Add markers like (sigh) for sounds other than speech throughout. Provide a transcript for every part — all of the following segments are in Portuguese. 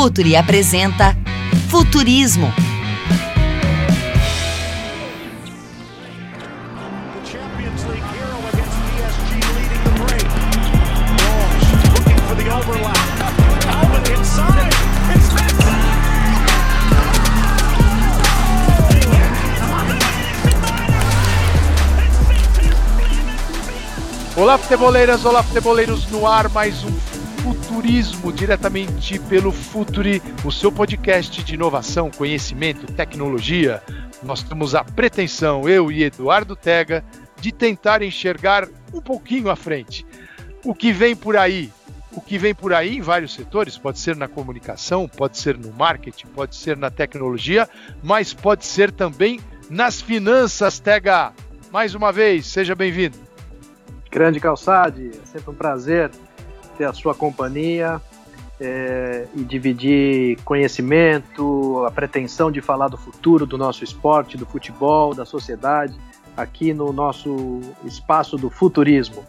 Futuri apresenta Futurismo. Olá, futeboleiras, olá, futeboleiros! No ar, mais um Futurismo diretamente pelo Futuri, o seu podcast de inovação, conhecimento, tecnologia. Nós temos a pretensão, eu e Eduardo Tega, de tentar enxergar um pouquinho à frente. O que vem por aí? O que vem por aí em vários setores, pode ser na comunicação, pode ser no marketing, pode ser na tecnologia, mas pode ser também nas finanças, Tega. Mais uma vez, seja bem-vindo. Grande Calçade, é sempre um prazer ter a sua companhia é, e dividir conhecimento, a pretensão de falar do futuro do nosso esporte, do futebol, da sociedade, aqui no nosso espaço do futurismo.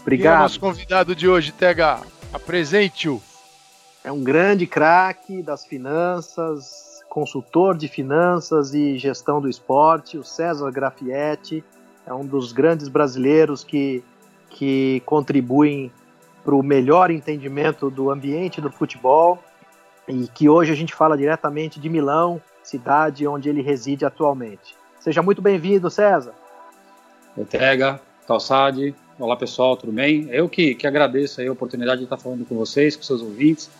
Obrigado. E o nosso convidado de hoje, Tega, apresente-o. É um grande craque das finanças, consultor de finanças e gestão do esporte, o César Grafietti, é um dos grandes brasileiros que, que contribuem para o melhor entendimento do ambiente do futebol e que hoje a gente fala diretamente de Milão, cidade onde ele reside atualmente. Seja muito bem-vindo, César. Ortega, Calçade, olá pessoal, tudo bem? Eu que, que agradeço a oportunidade de estar falando com vocês, com seus ouvintes.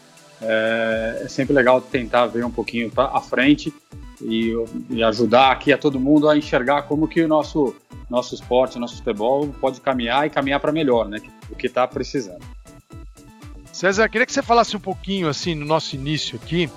É, é sempre legal tentar ver um pouquinho à frente e, e, ajudar aqui a todo mundo a enxergar como que o nosso nosso esporte, nosso futebol pode caminhar e caminhar para melhor, né? O que está precisando. César, queria que você falasse um pouquinho, assim, no nosso início aqui.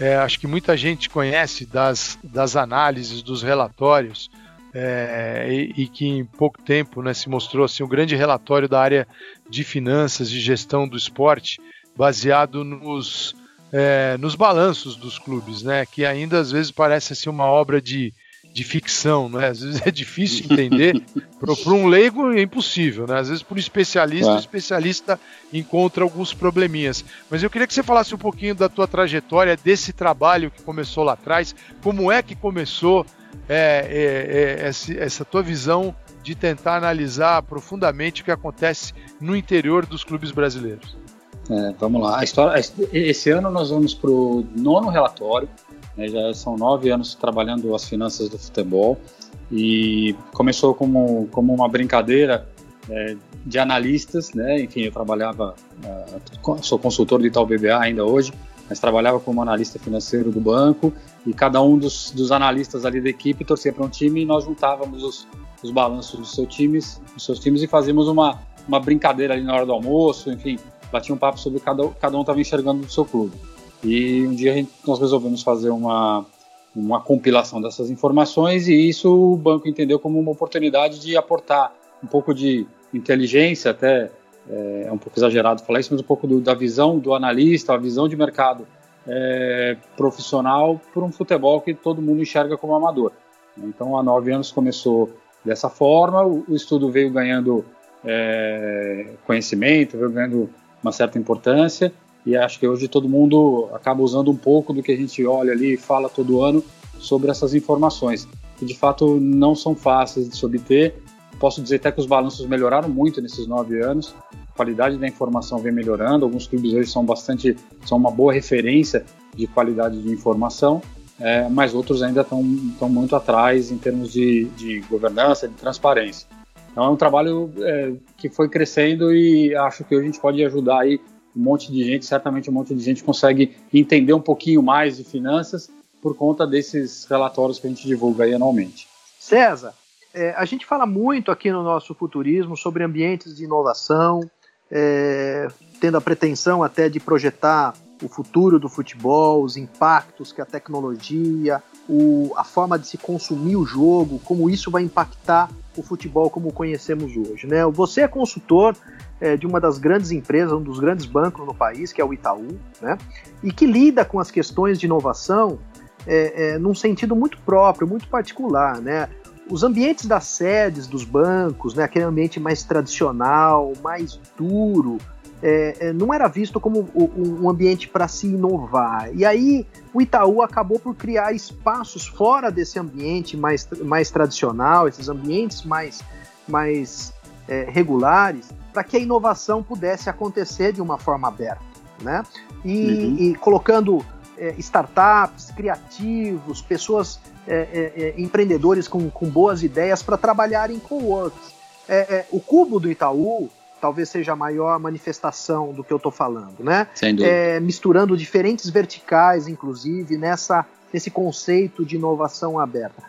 É, acho que muita gente conhece das, das análises, dos relatórios, é, e, e, que em pouco tempo né, se mostrou assim, um grande relatório da área de finanças e gestão do esporte, baseado nos, é, nos balanços dos clubes, né, que ainda às vezes parece assim, uma obra de, de ficção, né? Às vezes (laughs) é difícil entender. Para um leigo é impossível, né? Às vezes para um especialista, o especialista encontra alguns probleminhas. Mas eu queria que você falasse um pouquinho da tua trajetória, desse trabalho que começou lá atrás, como é que começou é, é, é, essa, essa tua visão de tentar analisar profundamente o que acontece no interior dos clubes brasileiros. É, vamos lá. A história, esse ano nós vamos para o nono relatório né, já são nove anos trabalhando as finanças do futebol e começou como, como uma brincadeira é, de analistas, né? Enfim, eu trabalhava, uh, sou consultor de Itaú BBA ainda hoje, mas trabalhava como analista financeiro do banco e cada um dos, dos analistas ali da equipe torcia para um time e nós juntávamos os, os balanços dos seus times, dos seus times e fazíamos uma, uma brincadeira ali na hora do almoço, enfim, batia um papo sobre cada, cada um estava enxergando do seu clube. E um dia gente, nós resolvemos fazer uma, uma compilação dessas informações e isso o banco entendeu como uma oportunidade de aportar um pouco de inteligência, até é, é um pouco exagerado falar isso, mas um pouco do, da visão do analista, a visão de mercado é, profissional para um futebol que todo mundo enxerga como amador. Então, há nove anos começou dessa forma, o, o estudo veio ganhando é, conhecimento, veio ganhando uma certa importância e acho que hoje todo mundo acaba usando um pouco do que a gente olha ali e fala todo ano sobre essas informações, que de fato não são fáceis de se obter. Posso dizer até que os balanços melhoraram muito nesses nove anos, a qualidade da informação vem melhorando, alguns clubes hoje são bastante, são uma boa referência de qualidade de informação, é, mas outros ainda estão, muito atrás em termos de, de governança, de transparência. Então é um trabalho é, que foi crescendo e acho que hoje a gente pode ajudar aí um monte de gente, certamente um monte de gente consegue entender um pouquinho mais de finanças por conta desses relatórios que a gente divulga aí anualmente. César, é, a gente fala muito aqui no nosso futurismo sobre ambientes de inovação, é, tendo a pretensão até de projetar o futuro do futebol, os impactos que a tecnologia, o, a forma de se consumir o jogo, como isso vai impactar o futebol como conhecemos hoje. Né? Você é consultor é, de uma das grandes empresas, um dos grandes bancos no país, que é o Itaú, né? e que lida com as questões de inovação é, é, num sentido muito próprio, muito particular. Né? Os ambientes das sedes dos bancos, né, aquele ambiente mais tradicional, mais duro, é, é, não era visto como um ambiente para se inovar. E aí o Itaú acabou por criar espaços fora desse ambiente mais, mais tradicional, esses ambientes mais, mais é, regulares, para que a inovação pudesse acontecer de uma forma aberta. Né? E, uhum. e colocando é, startups, criativos, pessoas, é, empreendedores com, com boas ideias para trabalharem com works. o cubo do Itaú talvez seja a maior manifestação do que eu estou falando, né? É, misturando diferentes verticais, inclusive, nessa, nesse conceito de inovação aberta.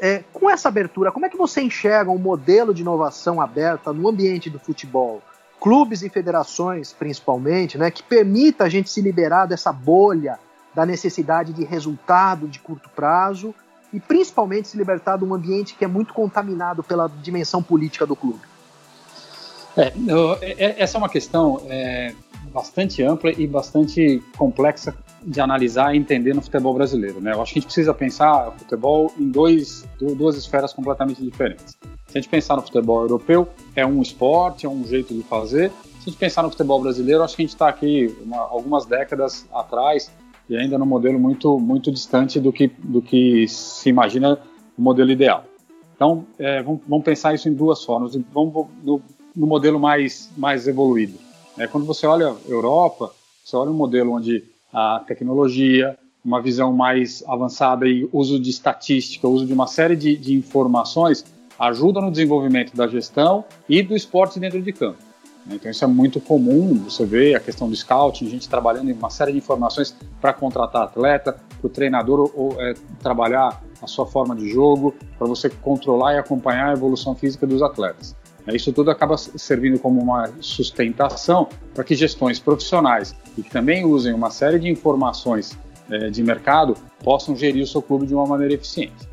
É, com essa abertura, como é que você enxerga um modelo de inovação aberta no ambiente do futebol? Clubes e federações, principalmente, né, que permita a gente se liberar dessa bolha da necessidade de resultado de curto prazo e principalmente se libertar de um ambiente que é muito contaminado pela dimensão política do clube. É, é, essa é uma questão é, bastante ampla e bastante complexa de analisar e entender no futebol brasileiro. Né? Eu acho que a gente precisa pensar o futebol em dois, duas esferas completamente diferentes. Se a gente pensar no futebol europeu, é um esporte, é um jeito de fazer. Se a gente pensar no futebol brasileiro, acho que a gente está aqui uma, algumas décadas atrás e ainda num modelo muito, muito distante do que, do que se imagina o modelo ideal. Então, é, vamos, vamos, pensar isso em duas formas. Vamos no, no modelo mais, mais evoluído. É, quando você olha Europa, você olha um modelo onde a tecnologia, uma visão mais avançada e uso de estatística, uso de uma série de, de informações ajuda no desenvolvimento da gestão e do esporte dentro de campo. Então isso é muito comum, você vê a questão do scouting, gente trabalhando em uma série de informações para contratar atleta, para o treinador ou, é, trabalhar a sua forma de jogo, para você controlar e acompanhar a evolução física dos atletas. Né, isso tudo acaba servindo como uma sustentação para que gestões profissionais e que também usem uma série de informações é, de mercado possam gerir o seu clube de uma maneira eficiente.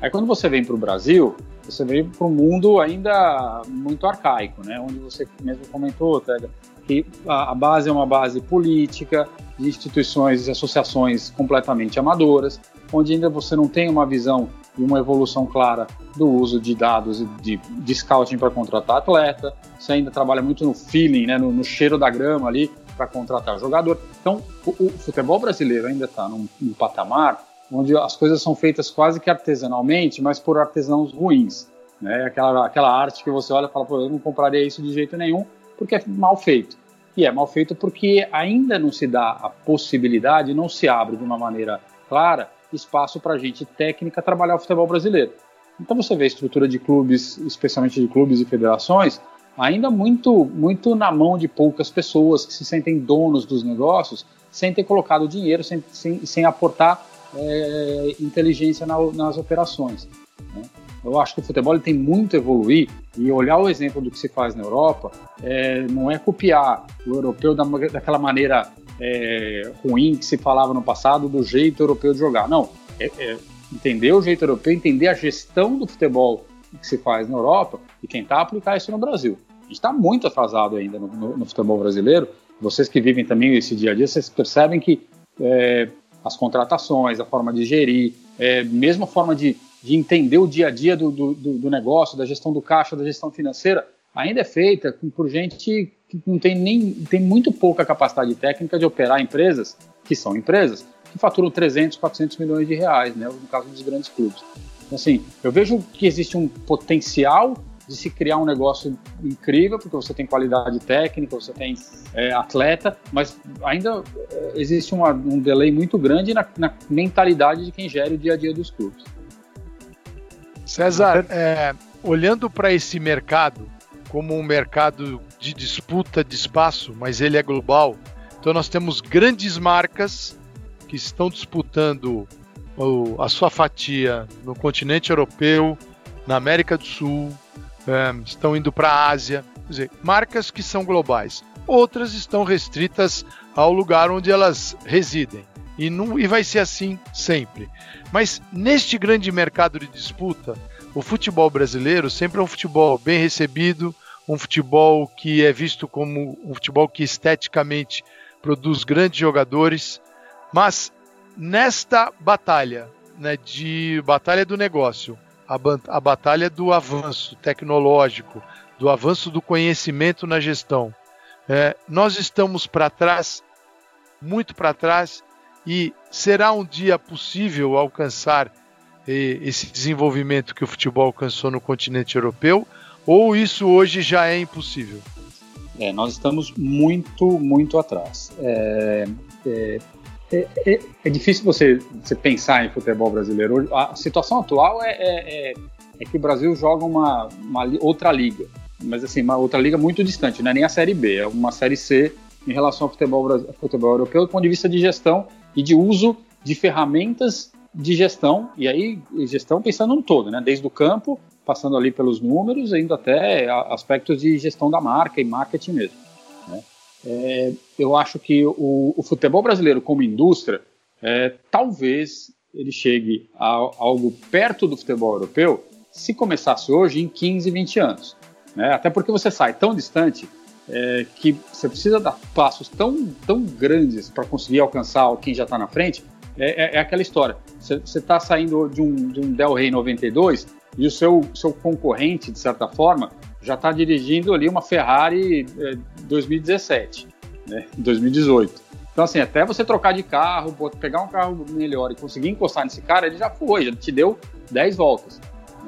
Aí quando você vem para o Brasil, você vem para um mundo ainda muito arcaico, né? onde você mesmo comentou, Tega, que a base é uma base política, de instituições e associações completamente amadoras, onde ainda você não tem uma visão e uma evolução clara do uso de dados de, de scouting para contratar atleta. Você ainda trabalha muito no feeling, né, no, no cheiro da grama ali para contratar jogador. Então, o, o, futebol brasileiro ainda está num, num, patamar onde as coisas são feitas quase que artesanalmente, mas por artesãos ruins. Né? Aquela, aquela arte que você olha e fala, Pô, eu não compraria isso de jeito nenhum, porque é mal feito. E é mal feito porque ainda não se dá a possibilidade, não se abre de uma maneira clara espaço para gente técnica trabalhar o futebol brasileiro. Então você vê a estrutura de clubes, especialmente de clubes e federações, ainda muito, muito na mão de poucas pessoas que se sentem donos dos negócios, sem ter colocado dinheiro, sem, sem, sem aportar é, inteligência na, nas operações. Né? Eu acho que o futebol tem muito a evoluir e olhar o exemplo do que se faz na Europa é, não é copiar o europeu da, daquela maneira é, ruim que se falava no passado do jeito europeu de jogar. Não, é, é entender o jeito europeu, entender a gestão do futebol que se faz na Europa e tentar aplicar isso no Brasil. A gente está muito atrasado ainda no, no, no, futebol brasileiro. Vocês que vivem também esse dia a dia, vocês percebem que é, as contratações, a forma de gerir, é, mesmo a forma de, de entender o dia a dia do, do, do negócio, da gestão do caixa, da gestão financeira, ainda é feita por gente que não tem nem tem muito pouca capacidade técnica de operar empresas que são empresas que faturam 300, 400 milhões de reais, né, no caso dos grandes clubes. Então, assim, eu vejo que existe um potencial de se criar um negócio incrível, porque você tem qualidade técnica, você tem é, atleta, mas ainda é, existe uma, um delay muito grande na, na, mentalidade de quem gera o dia a dia dos clubes. César, é, olhando para esse mercado como um mercado de disputa de espaço, mas ele é global. Então nós temos grandes marcas que estão disputando a sua fatia no continente europeu, na América do Sul, é, estão indo para a Ásia, quer dizer, marcas que são globais. Outras estão restritas ao lugar onde elas residem. E, não, e vai ser assim sempre. Mas neste grande mercado de disputa, o futebol brasileiro sempre é um futebol bem recebido, um futebol que é visto como um futebol que esteticamente produz grandes jogadores, mas nesta batalha, né, de batalha do negócio, a, a batalha do avanço tecnológico, do avanço do conhecimento na gestão, É, nós estamos para trás, muito para trás, e será um dia possível alcançar eh, esse desenvolvimento que o futebol alcançou no continente europeu? Ou isso hoje já é impossível? É, nós estamos muito, muito atrás. É, é, é, é, é difícil você, você, pensar em futebol brasileiro. A situação atual é, é, é que o Brasil joga uma, uma, outra liga, mas assim, uma outra liga muito distante, não é nem a Série B, é uma Série C em relação ao futebol, futebol europeu do ponto de vista de gestão e de uso de ferramentas de gestão, e aí gestão pensando no todo, né? desde o campo passando ali pelos números, indo até aspectos de gestão da marca e marketing mesmo. Né? É, eu acho que o, o, futebol brasileiro como indústria, é, talvez ele chegue a, a algo perto do futebol europeu se começasse hoje em 15, 20 anos. Né? Até porque você sai tão distante é, que você precisa dar passos tão, tão grandes para conseguir alcançar quem já está na frente. É, é, é, aquela história. Você está saindo de um, de um Del Rey 92 e o seu, seu concorrente, de certa forma, já está dirigindo ali uma Ferrari é, 2017, né, 2018. Então, assim, até você trocar de carro, pegar um carro melhor e conseguir encostar nesse cara, ele já foi, já te deu 10 voltas.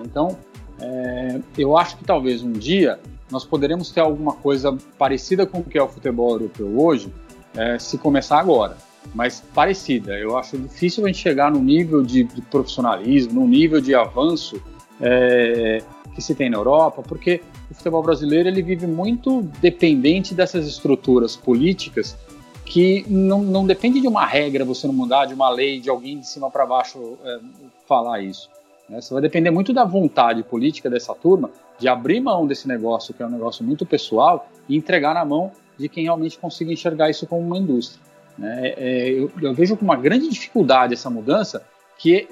Então, é, eu acho que talvez um dia nós poderemos ter alguma coisa parecida com o que é o futebol europeu hoje, é, se começar agora. Mas parecida. Eu acho difícil a gente chegar no nível de, de profissionalismo, no nível de avanço é, que se tem na Europa, porque o futebol brasileiro ele vive muito dependente dessas estruturas políticas que não, não depende de uma regra você não mudar, de uma lei, de alguém de cima para baixo é, falar isso. Né? Você vai depender muito da vontade política dessa turma de abrir mão desse negócio, que é um negócio muito pessoal, e entregar na mão de quem realmente consiga enxergar isso como uma indústria. Né? É, eu, eu, vejo com uma grande dificuldade essa mudança, que é,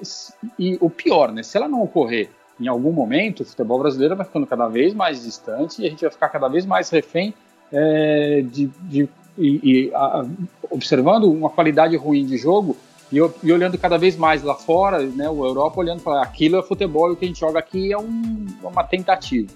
e o pior, né? se ela não ocorrer em algum momento, o futebol brasileiro vai ficando cada vez mais distante e a gente vai ficar cada vez mais refém é, de, de e, e a, observando uma qualidade ruim de jogo e, e, olhando cada vez mais lá fora, né, o Europa olhando para aquilo é futebol e o que a gente joga aqui é um, uma tentativa.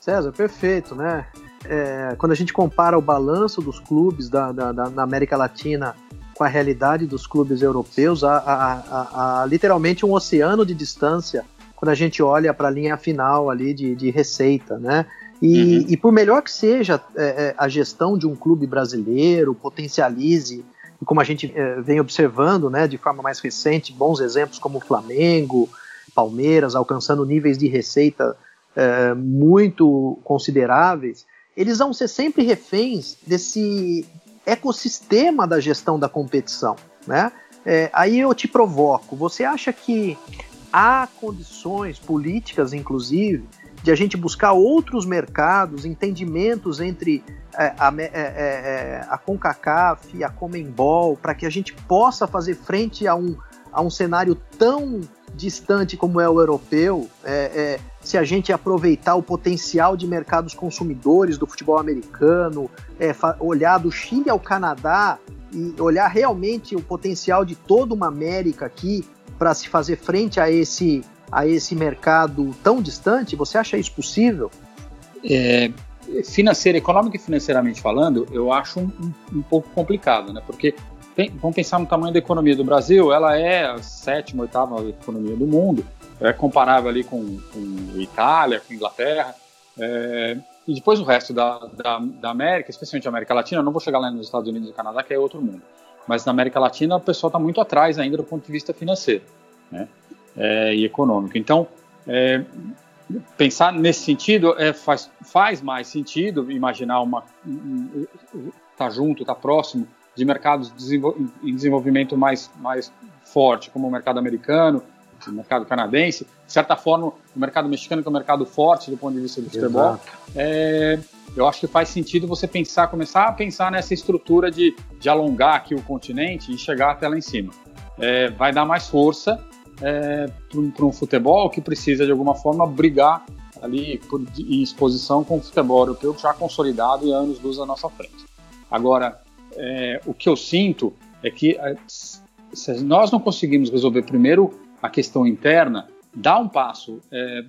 César, perfeito, né? É, quando a gente compara o balanço dos clubes da, da, da, América Latina com a realidade dos clubes europeus, há, há, há, há literalmente um oceano de distância quando a gente olha para a linha final ali de, de receita, né? E, uhum. e, por melhor que seja é, é, a gestão de um clube brasileiro, potencialize, como a gente é, vem observando né, de forma mais recente, bons exemplos como o Flamengo, Palmeiras, alcançando níveis de receita é, muito consideráveis, eles vão ser sempre reféns desse ecossistema da gestão da competição. Né? É, aí eu te provoco, você acha que há condições políticas, inclusive, de a gente buscar outros mercados, entendimentos entre é, a, é, é, é, a CONCACAF a Comembol, para que a gente possa fazer frente a um, a um cenário tão distante como é o europeu, é, é, se a gente aproveitar o potencial de mercados consumidores do futebol americano, olhar do Chile ao Canadá e olhar realmente o potencial de toda uma América aqui para se fazer frente a esse, a esse mercado tão distante? Você acha isso possível? É, financeira, econômica e financeiramente falando, eu acho um, um, um pouco complicado, né? Porque vamos pensar no tamanho da economia do Brasil, ela é a sétima, oitava economia do mundo, é comparável ali com, com Itália, com Inglaterra, é, e depois o resto da, da, da, América, especialmente a América Latina, não vou chegar lá nos Estados Unidos e Canadá, que é outro mundo mas na América Latina o pessoal está muito atrás ainda do ponto de vista financeiro né? É, e econômico. Então, é, pensar nesse sentido é, faz, faz mais sentido imaginar uma tá junto, tá próximo de mercados em desenvolvimento mais, mais forte, como o mercado americano, o mercado canadense, de certa forma, o mercado mexicano, que é um mercado forte do ponto de vista do futebol, é, eu acho que faz sentido você pensar, começar a pensar nessa estrutura de, de alongar aqui o continente e chegar até lá em cima. É, vai dar mais força é, para um futebol que precisa, de alguma forma, brigar ali por, em exposição com o futebol europeu já consolidado e anos luz à nossa frente. Agora, é, o que eu sinto é que é, se nós não conseguimos resolver primeiro a questão interna, dar um passo é,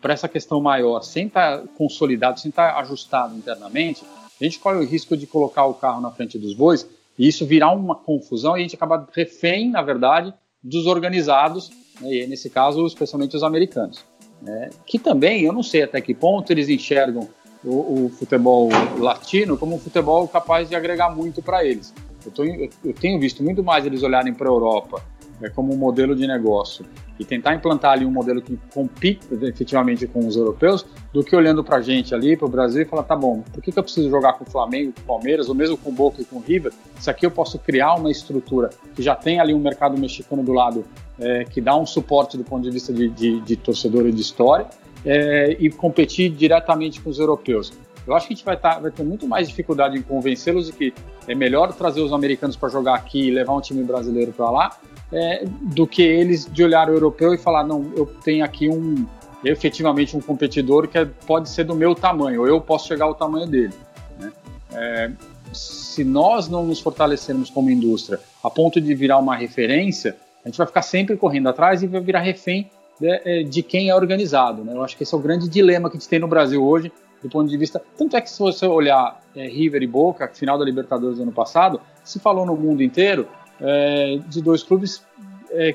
para essa questão maior, sem estar tá consolidado, sem estar tá ajustado internamente, a gente corre o risco de colocar o carro na frente dos bois e isso virar uma confusão e a gente acaba refém, na verdade, dos organizados, né, e nesse caso, especialmente os americanos. Né, que também, eu não sei até que ponto eles enxergam o, o futebol latino como um futebol capaz de agregar muito para eles. Eu, tô, eu, tenho visto muito mais eles olharem para a Europa é, como um modelo de negócio e tentar implantar ali um modelo que compite efetivamente com os europeus, do que olhando para a gente ali, para o Brasil e falar, tá bom, por que, que eu preciso jogar com o Flamengo, com o Palmeiras, ou mesmo com o Boca e com o River, se aqui eu posso criar uma estrutura que já tem ali um mercado mexicano do lado, é, que dá um suporte do ponto de vista de, de, de torcedor e de história, é, e competir diretamente com os europeus. Eu acho que a gente vai, tá, vai ter muito mais dificuldade em convencê-los de que é melhor trazer os americanos para jogar aqui e levar um time brasileiro para lá, é, do que eles de olhar o europeu e falar: não, eu tenho aqui um efetivamente um competidor que é, pode ser do meu tamanho, ou eu posso chegar ao tamanho dele. Né? É, se nós não nos fortalecermos como indústria a ponto de virar uma referência, a gente vai ficar sempre correndo atrás e vai virar refém de, é, de quem é organizado. Né? Eu acho que esse é o grande dilema que a gente tem no Brasil hoje, do ponto de vista. Tanto é que se você olhar é, River e Boca, final da Libertadores do ano passado, se falou no mundo inteiro é, de dois clubes é,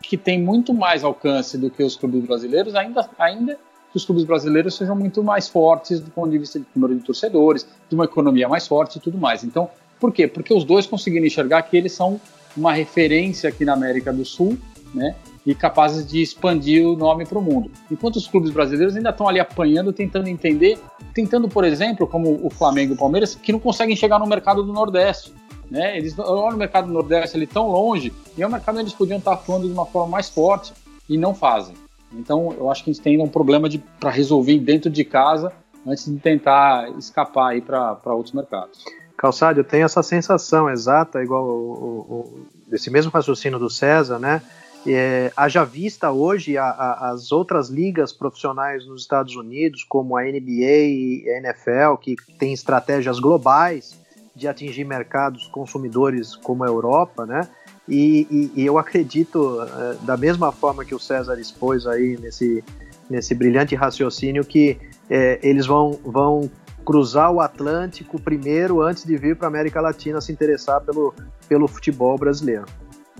que têm muito mais alcance do que os clubes brasileiros, ainda, ainda que os clubes brasileiros sejam muito mais fortes do ponto de vista de número de torcedores, de uma economia mais forte e tudo mais. Então, por quê? Porque os dois conseguiram enxergar que eles são uma referência aqui na América do Sul, né? E capazes de expandir o nome para o mundo. Enquanto os clubes brasileiros ainda estão ali apanhando, tentando entender, tentando, por exemplo, como o Flamengo e o Palmeiras, que não conseguem chegar no mercado do Nordeste. Né? Eles olham o mercado do Nordeste ali tão longe, e é um mercado onde eles podiam estar atuando de uma forma mais forte e não fazem. Então, eu acho que a gente tem um problema para resolver dentro de casa antes de tentar escapar aí para outros mercados. Calçado, eu tenho essa sensação exata, igual o, o, desse mesmo raciocínio do César, né? É, haja vista hoje a, a, as outras ligas profissionais nos Estados Unidos, como a NBA e a NFL, que têm estratégias globais de atingir mercados consumidores como a Europa, né? E, e, e eu acredito, é, da mesma forma que o César expôs aí nesse, nesse brilhante raciocínio, que é, eles vão, vão cruzar o Atlântico primeiro antes de vir para a América Latina se interessar pelo, pelo futebol brasileiro.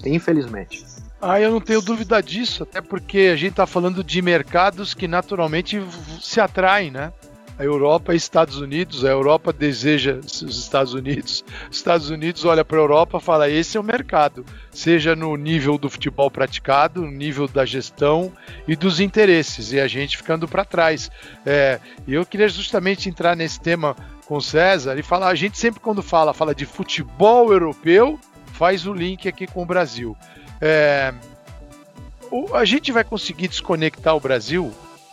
Infelizmente. Ah, eu não tenho dúvida disso, até porque a gente está falando de mercados que naturalmente se atraem, né? a Europa e Estados Unidos, a Europa deseja os Estados Unidos, os Estados Unidos olha para a Europa e fala: esse é o mercado, seja no nível do futebol praticado, no nível da gestão e dos interesses, e a gente ficando para trás. É, eu queria justamente entrar nesse tema com o César e falar: a gente sempre, quando fala, fala de futebol europeu, faz o link aqui com o Brasil. É, a gente vai conseguir desconectar o Brasil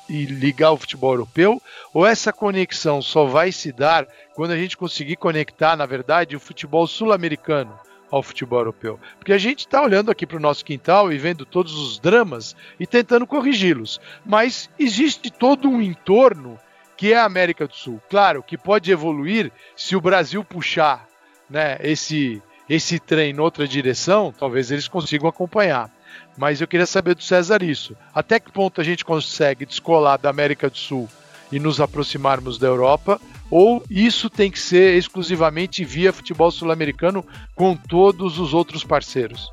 e ligar o futebol europeu? Ou essa conexão só vai se dar quando a gente conseguir conectar, na verdade, o futebol sul-americano ao futebol europeu? Porque a gente está olhando aqui para o nosso quintal e vendo todos os dramas e tentando corrigi-los. Mas existe todo um entorno que é a América do Sul. Claro que pode evoluir se o Brasil puxar né, esse, esse trem em outra direção, talvez eles consigam acompanhar. Mas eu queria saber do César isso. Até que ponto a gente consegue descolar da América do Sul e nos aproximarmos da Europa? Ou isso tem que ser exclusivamente via futebol sul-americano com todos os outros parceiros?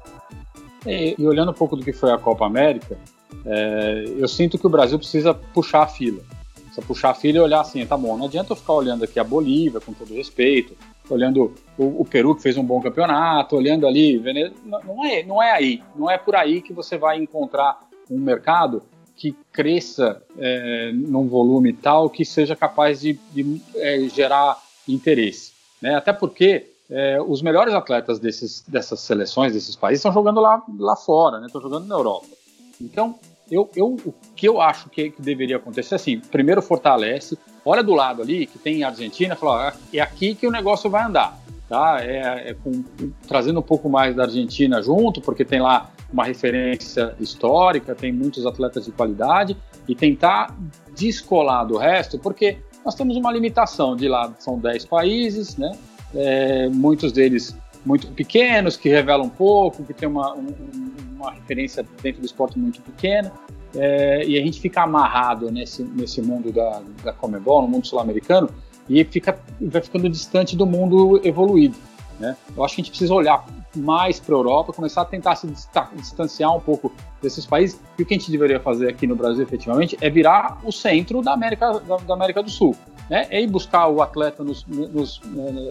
E, e, olhando um pouco do que foi a Copa América, é, eu sinto que o Brasil precisa puxar a fila. Precisa puxar a fila e olhar assim, tá bom, não adianta eu ficar olhando aqui a Bolívia, com todo respeito, olhando o, o, Peru que fez um bom campeonato, olhando ali, não é, não é aí, não é por aí que você vai encontrar um mercado que cresça é, num volume tal que seja capaz de, de é, gerar interesse, né? Até porque é, os melhores atletas desses, dessas seleções, desses países, estão jogando lá, lá fora, né? Estão jogando na Europa. Então, eu, eu, o que eu acho que, que deveria acontecer, assim, primeiro fortalece, olha do lado ali, que tem Argentina, fala, ah, é aqui que o negócio vai andar. Tá? É, é com, trazendo um pouco mais da Argentina junto, porque tem lá uma referência histórica, tem muitos atletas de qualidade, e tentar descolar do resto, porque nós temos uma limitação de lá, são 10 países, né? É, muitos deles muito pequenos, que revelam pouco, que tem uma, um, uma referência dentro do esporte muito pequena é, e a gente fica amarrado nesse, nesse mundo da, da Comebol, no mundo sul-americano, e fica, vai ficando distante do mundo evoluído. Né? Eu acho que a gente precisa olhar mais para a Europa, começar a tentar se distanciar um pouco desses países. E o que a gente deveria fazer aqui no Brasil, efetivamente, é virar o centro da América, da, da América do Sul. Né? É ir buscar o atleta nos, nos,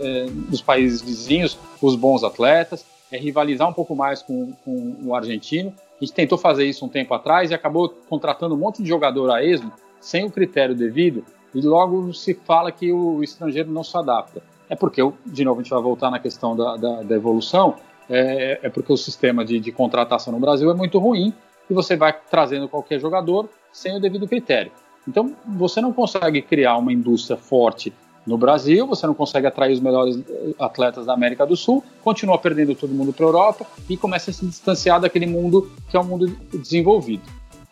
é, nos, países vizinhos, os bons atletas, é rivalizar um pouco mais com, com o argentino. A gente tentou fazer isso um tempo atrás e acabou contratando um monte de jogador a esmo sem o critério devido e logo se fala que o estrangeiro não se adapta. É porque, de novo, a gente vai voltar na questão da, da, da evolução, é, é, porque o sistema de, de contratação no Brasil é muito ruim e você vai trazendo qualquer jogador sem o devido critério. Então, você não consegue criar uma indústria forte no Brasil, você não consegue atrair os melhores eh, atletas da América do Sul, continua perdendo todo mundo para a Europa e começa a se distanciar daquele mundo que é um mundo desenvolvido.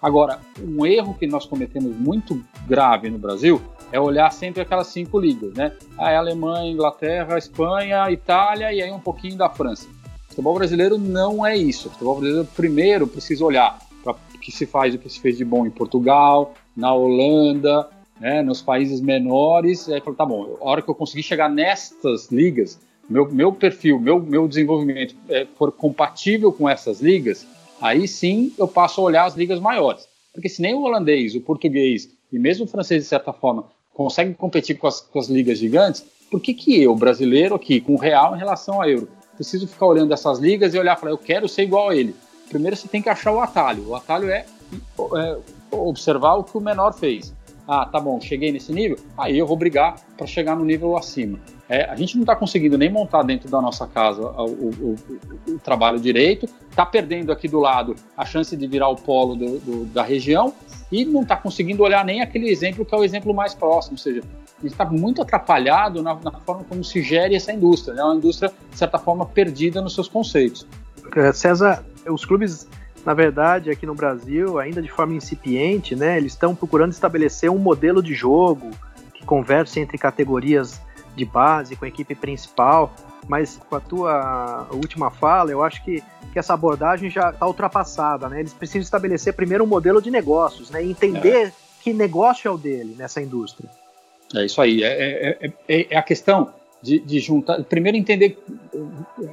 Agora, um erro que nós cometemos muito grave no Brasil é olhar sempre aquelas cinco ligas, né? A Alemanha, Inglaterra, Espanha, Itália e aí um pouquinho da França. O futebol brasileiro não é isso. O futebol brasileiro primeiro precisa olhar para o que se faz, o que se fez de bom em Portugal, na Holanda, né, nos países menores. Aí tá bom, a hora que eu conseguir chegar nestas ligas, meu, meu perfil, meu, meu desenvolvimento é, for compatível com essas ligas, aí sim eu passo a olhar as ligas maiores. Porque se nem o holandês, o português e mesmo o francês, de certa forma, conseguem competir com as, com as ligas gigantes, por que, que eu, brasileiro aqui, com o real em relação a euro, preciso ficar olhando essas ligas e olhar e falar, eu quero ser igual a ele? Primeiro você tem que achar o atalho. O atalho é, é observar o que o menor fez. Ah, tá bom, cheguei nesse nível, aí eu vou brigar para chegar no nível acima. É, a gente não está conseguindo nem montar dentro da nossa casa o, o, o, o trabalho direito, está perdendo aqui do lado a chance de virar o polo do, do, da região e não está conseguindo olhar nem aquele exemplo que é o exemplo mais próximo, ou seja, a gente está muito atrapalhado na, na, forma como se gere essa indústria, é né? uma indústria, de certa forma, perdida nos seus conceitos. É, César, os clubes na verdade, aqui no Brasil, ainda de forma incipiente, né, eles estão procurando estabelecer um modelo de jogo que converse entre categorias de base com a equipe principal. Mas com a tua última fala, eu acho que, que essa abordagem já está ultrapassada. Né? Eles precisam estabelecer primeiro um modelo de negócios né? e entender é. que negócio é o dele nessa indústria. É isso aí. É, é, é, é a questão de, de, juntar. Primeiro, entender.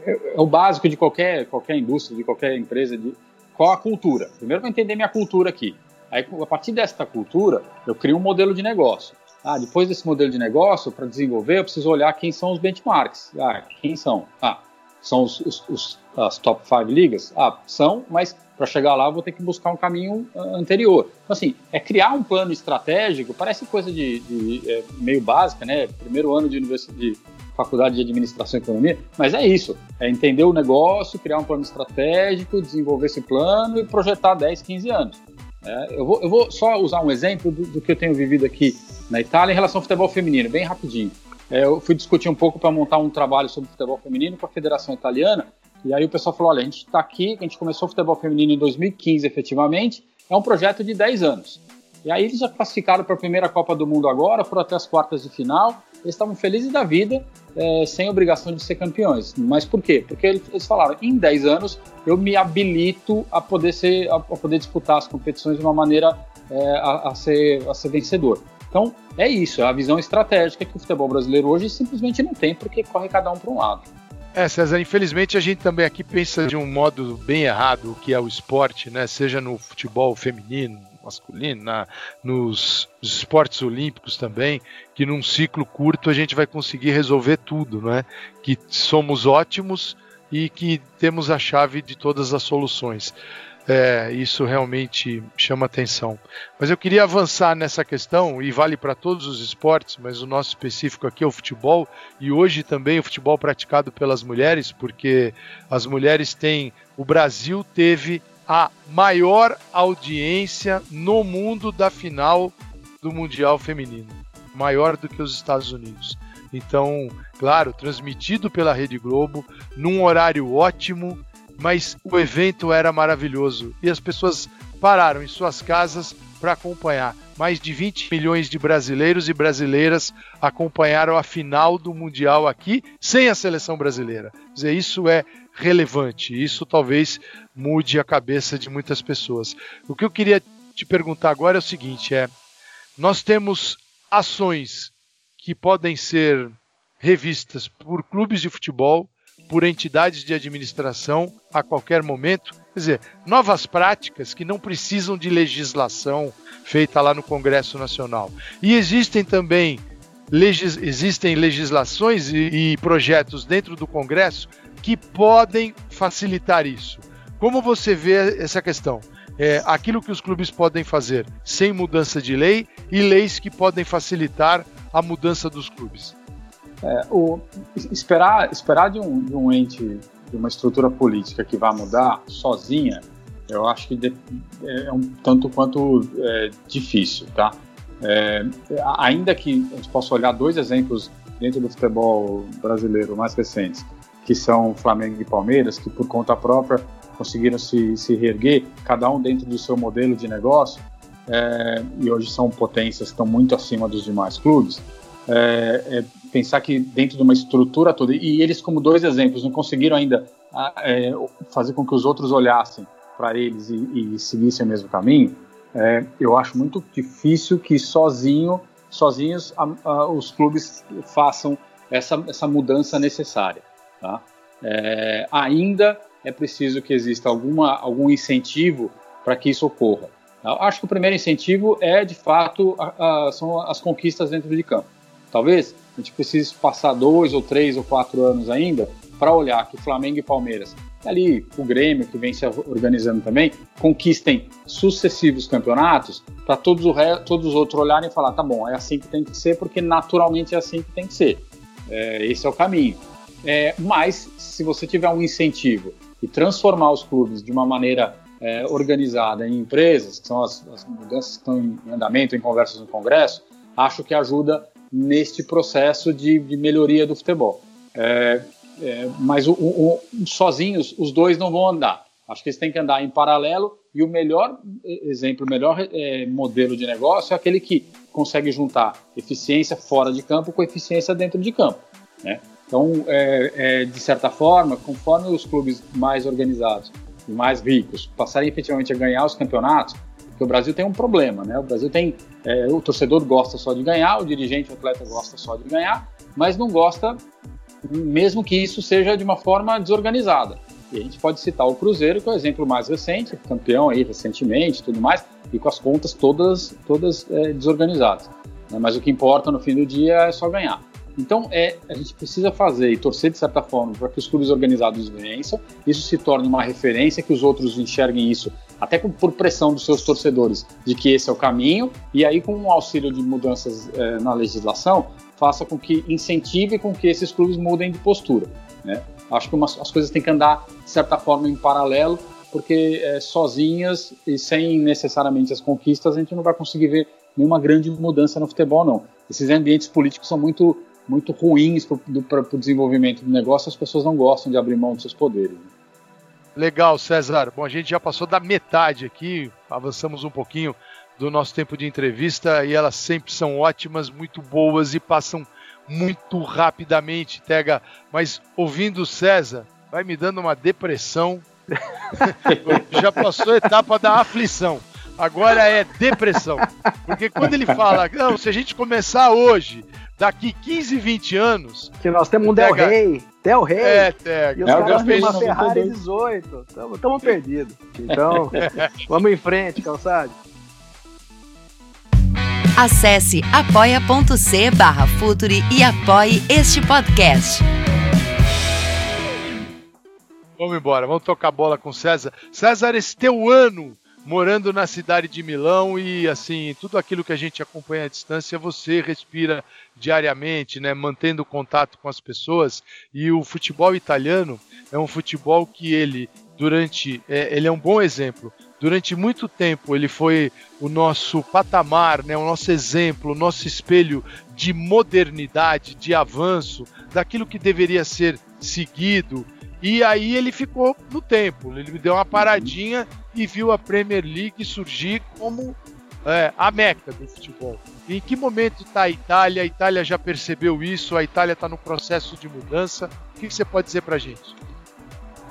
É, o básico de qualquer, qualquer indústria, de qualquer empresa, de qual a cultura? Primeiro vou entender minha cultura aqui. Aí, a partir desta cultura, eu crio um modelo de negócio. Ah, depois desse modelo de negócio, para desenvolver, eu preciso olhar quem são os benchmarks. Ah, quem são? Ah, são os, os, os as top 5 ligas? Ah, são, mas para chegar lá eu vou ter que buscar um caminho ah, anterior. Então, assim, é criar um plano estratégico, parece coisa de, de é, meio básica, né? Primeiro ano de, universidade, faculdade de administração e economia, mas é isso, é entender o negócio, criar um plano estratégico, desenvolver esse plano e projetar 10, 15 anos. É, eu, vou, eu, vou, só usar um exemplo do, do, que eu tenho vivido aqui na Itália em relação ao futebol feminino, bem rapidinho. É, eu fui discutir um pouco para montar um trabalho sobre futebol feminino com a Federação Italiana, e aí o pessoal falou: olha, a gente está aqui, a gente começou o futebol feminino em 2015 efetivamente, é um projeto de 10 anos. E aí eles já classificaram para a primeira Copa do Mundo agora, foram até as quartas de final, eles estavam felizes da vida, é, sem obrigação de ser campeões. Mas por quê? Porque eles falaram, em 10 anos eu me habilito a poder, ser, a poder disputar as competições de uma maneira é, a, a, ser, a ser vencedor. Então, é isso, é a visão estratégica que o futebol brasileiro hoje simplesmente não tem, porque corre cada um para um lado. É, César, infelizmente a gente também aqui pensa de um modo bem errado o que é o esporte, né? Seja no futebol feminino, masculino, na, nos esportes olímpicos também, que num ciclo curto a gente vai conseguir resolver tudo, não é? Que somos ótimos e que temos a chave de todas as soluções. É, isso realmente chama atenção. Mas eu queria avançar nessa questão, e vale para todos os esportes, mas o nosso específico aqui é o futebol, e hoje também o futebol praticado pelas mulheres, porque as mulheres têm. O Brasil teve a maior audiência no mundo da final do Mundial Feminino, maior do que os Estados Unidos. Então, claro, transmitido pela Rede Globo, num horário ótimo, mas o evento era maravilhoso e as pessoas pararam em suas casas para acompanhar. Mais de 20 milhões de brasileiros e brasileiras acompanharam a final do Mundial aqui sem a seleção brasileira. Quer dizer, isso é relevante. Isso talvez mude a cabeça de muitas pessoas. O que eu queria te perguntar agora é o seguinte: é nós temos ações que podem ser revistas por clubes de futebol, por entidades de administração a qualquer momento. Quer dizer, novas práticas que não precisam de legislação feita lá no Congresso Nacional. E existem também legis existem legislações e, e projetos dentro do Congresso que podem facilitar isso. Como você vê essa questão? É, aquilo que os clubes podem fazer sem mudança de lei e leis que podem facilitar a mudança dos clubes. É, o, esperar esperar de um, de um ente, de uma estrutura política que vai mudar sozinha, eu acho que de, é um tanto quanto é, difícil, tá? É, ainda que a gente possa olhar dois exemplos dentro do futebol brasileiro mais recentes, que são Flamengo e Palmeiras, que por conta própria conseguiram se, se reerguer, cada um dentro do seu modelo de negócio, é, e hoje são potências estão muito acima dos demais clubes. É, é, pensar que dentro de uma estrutura toda, e eles, como dois exemplos, não conseguiram ainda é, fazer com que os outros olhassem para eles e, e, seguissem o mesmo caminho, é, eu acho muito difícil que sozinho, sozinhos a, a, os clubes façam essa, essa mudança necessária. Tá? É, ainda é preciso que exista alguma, algum incentivo para que isso ocorra. Eu acho que o primeiro incentivo é, de fato, a, são as conquistas dentro de campo. Talvez a gente precise passar dois ou três ou quatro anos ainda para olhar que Flamengo e Palmeiras, ali o Grêmio que vem se organizando também, conquistem sucessivos campeonatos para todos, todos os outros olharem e falar, tá bom, é assim que tem que ser, porque naturalmente é assim que tem que ser. É, esse é o caminho. É, mas se você tiver um incentivo e transformar os clubes de uma maneira é, organizada em empresas, que são as, as mudanças que estão em andamento, em conversas no Congresso, acho que ajuda neste processo de, de melhoria do futebol. É, é, mas o, o, sozinhos, os dois não vão andar. Acho que eles têm que andar em paralelo e o melhor exemplo, o melhor é, modelo de negócio é aquele que consegue juntar eficiência fora de campo com eficiência dentro de campo. Né? Então, é, é, de certa forma, conforme os clubes mais organizados e mais ricos passarem efetivamente a ganhar os campeonatos, porque o Brasil tem um problema, né? O Brasil tem. É, o torcedor gosta só de ganhar, o dirigente, o atleta gosta só de ganhar, mas não gosta, mesmo que isso seja de uma forma desorganizada. E a gente pode citar o Cruzeiro, que é o exemplo mais recente, campeão aí recentemente tudo mais, e com as contas todas, todas é, desorganizadas. Né? Mas o que importa no fim do dia é só ganhar. Então, é, a gente precisa fazer e torcer de certa forma para que os clubes organizados vençam, isso se torne uma referência, que os outros enxerguem isso, até por pressão dos seus torcedores, de que esse é o caminho, e aí, com o auxílio de mudanças é, na legislação, faça com que incentive com que esses clubes mudem de postura. Né? Acho que umas, as coisas têm que andar, de certa forma, em paralelo, porque é, sozinhas e sem necessariamente as conquistas, a gente não vai conseguir ver nenhuma grande mudança no futebol, não. Esses ambientes políticos são muito muito ruins para o desenvolvimento do negócio, as pessoas não gostam de abrir mão dos seus poderes. Legal, César. Bom, a gente já passou da metade aqui, avançamos um pouquinho do nosso tempo de entrevista e elas sempre são ótimas, muito boas e passam muito rapidamente, Tega. Mas ouvindo o César, vai me dando uma depressão. (laughs) já passou a etapa da aflição. Agora é depressão. Porque quando ele fala, não, se a gente começar hoje, daqui 15, 20 anos. Que nós temos um Del Rey. Del Rey. É, Tega. E os é, caras têm uma Ferrari 18. Estamos perdidos. Então, (laughs) vamos em frente, calçado. Acesse apoia.c barra Futuri e apoie este podcast. Vamos embora, vamos tocar bola com César. César, esse teu ano morando na cidade de Milão e assim, tudo aquilo que a gente acompanha à distância, você respira diariamente, né, mantendo contato com as pessoas. E o futebol italiano é um futebol que ele durante, é, ele é um bom exemplo. Durante muito tempo ele foi o nosso patamar, né, o nosso exemplo, o nosso espelho de modernidade, de avanço, daquilo que deveria ser seguido. E aí ele ficou no tempo, ele deu uma paradinha e viu a Premier League surgir como é, a meca do futebol. Em que momento está a Itália? A Itália já percebeu isso? A Itália está no processo de mudança? O que você pode dizer para a gente?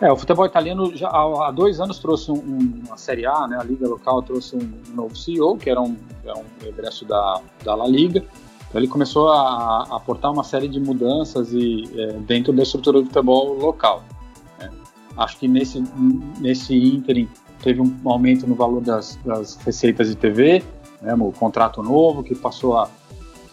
É, o futebol italiano já há dois anos trouxe um, uma Série A, né, a liga local trouxe um novo CEO, que era um, era um regresso da, da La Liga, Então ele começou a, aportar uma série de mudanças e, é, dentro da estrutura do futebol local. Né? Acho que nesse, nesse ínterim teve um aumento no valor das, das receitas de TV, né, o contrato novo que passou a,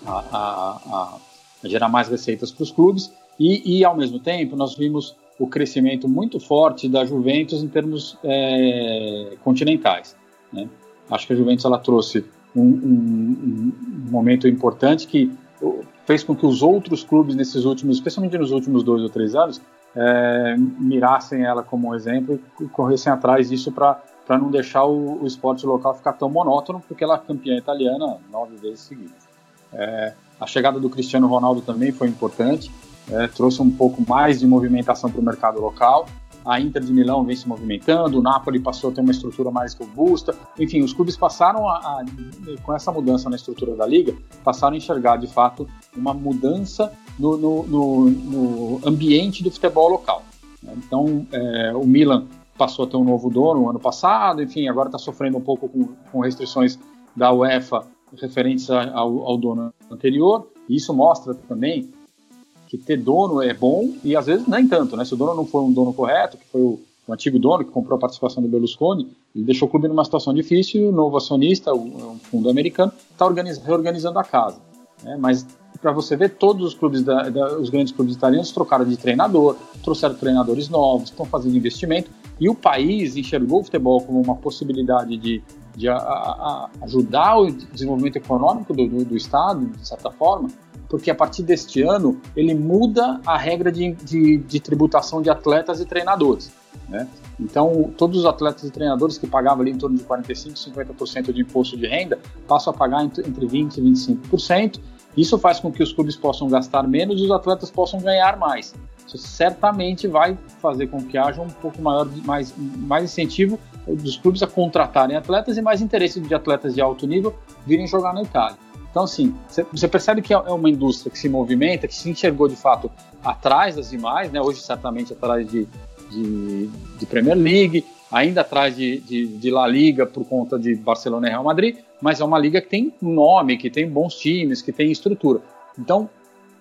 a, a gerar mais receitas para os clubes e, e, ao mesmo tempo nós vimos o crescimento muito forte da Juventus em termos é, continentais. Né? Acho que a Juventus ela trouxe um, um, um, momento importante que fez com que os outros clubes nesses últimos, especialmente nos últimos dois ou três anos, é, mirassem ela como um exemplo e corressem atrás disso para para não deixar o, o, esporte local ficar tão monótono, porque ela é campeã italiana nove vezes seguidas. É, a chegada do Cristiano Ronaldo também foi importante, é, trouxe um pouco mais de movimentação para o mercado local a Inter de Milão vem se movimentando, o Napoli passou a ter uma estrutura mais robusta. Enfim, os clubes passaram a, a, com essa mudança na estrutura da liga, passaram a enxergar de fato uma mudança no, no, no, no ambiente do futebol local. Então, é, o Milan passou a ter um novo dono no ano passado, enfim, agora está sofrendo um pouco com, com, restrições da UEFA referentes ao, ao dono anterior. E isso mostra também que ter dono é bom e às vezes nem tanto, né? Se o dono não for um dono correto, que foi o, o antigo dono que comprou a participação do Berlusconi, ele deixou o clube numa situação difícil o novo acionista, um fundo americano, está reorganizando a casa. Né? Mas para você ver, todos os clubes, da, da, os grandes clubes italianos trocaram de treinador, trouxeram treinadores novos, estão fazendo investimento e o país enxergou o futebol como uma possibilidade de, de a, a, ajudar o desenvolvimento econômico do, do, do Estado, de certa forma, porque a partir deste ano ele muda a regra de, de, de tributação de atletas e treinadores. Né? Então, todos os atletas e treinadores que pagavam ali em torno de 45%, 50% de imposto de renda passam a pagar entre 20% e 25%. Isso faz com que os clubes possam gastar menos e os atletas possam ganhar mais. Isso certamente vai fazer com que haja um pouco maior, mais, mais incentivo dos clubes a contratarem atletas e mais interesse de atletas de alto nível virem jogar na Itália. Então, assim, você percebe que é, é uma indústria que se movimenta, que se enxergou de fato atrás das demais, né? hoje certamente atrás de, de, de Premier League, ainda atrás de, de, de, La Liga por conta de Barcelona e Real Madrid, mas é uma liga que tem nome, que tem bons times, que tem estrutura. Então,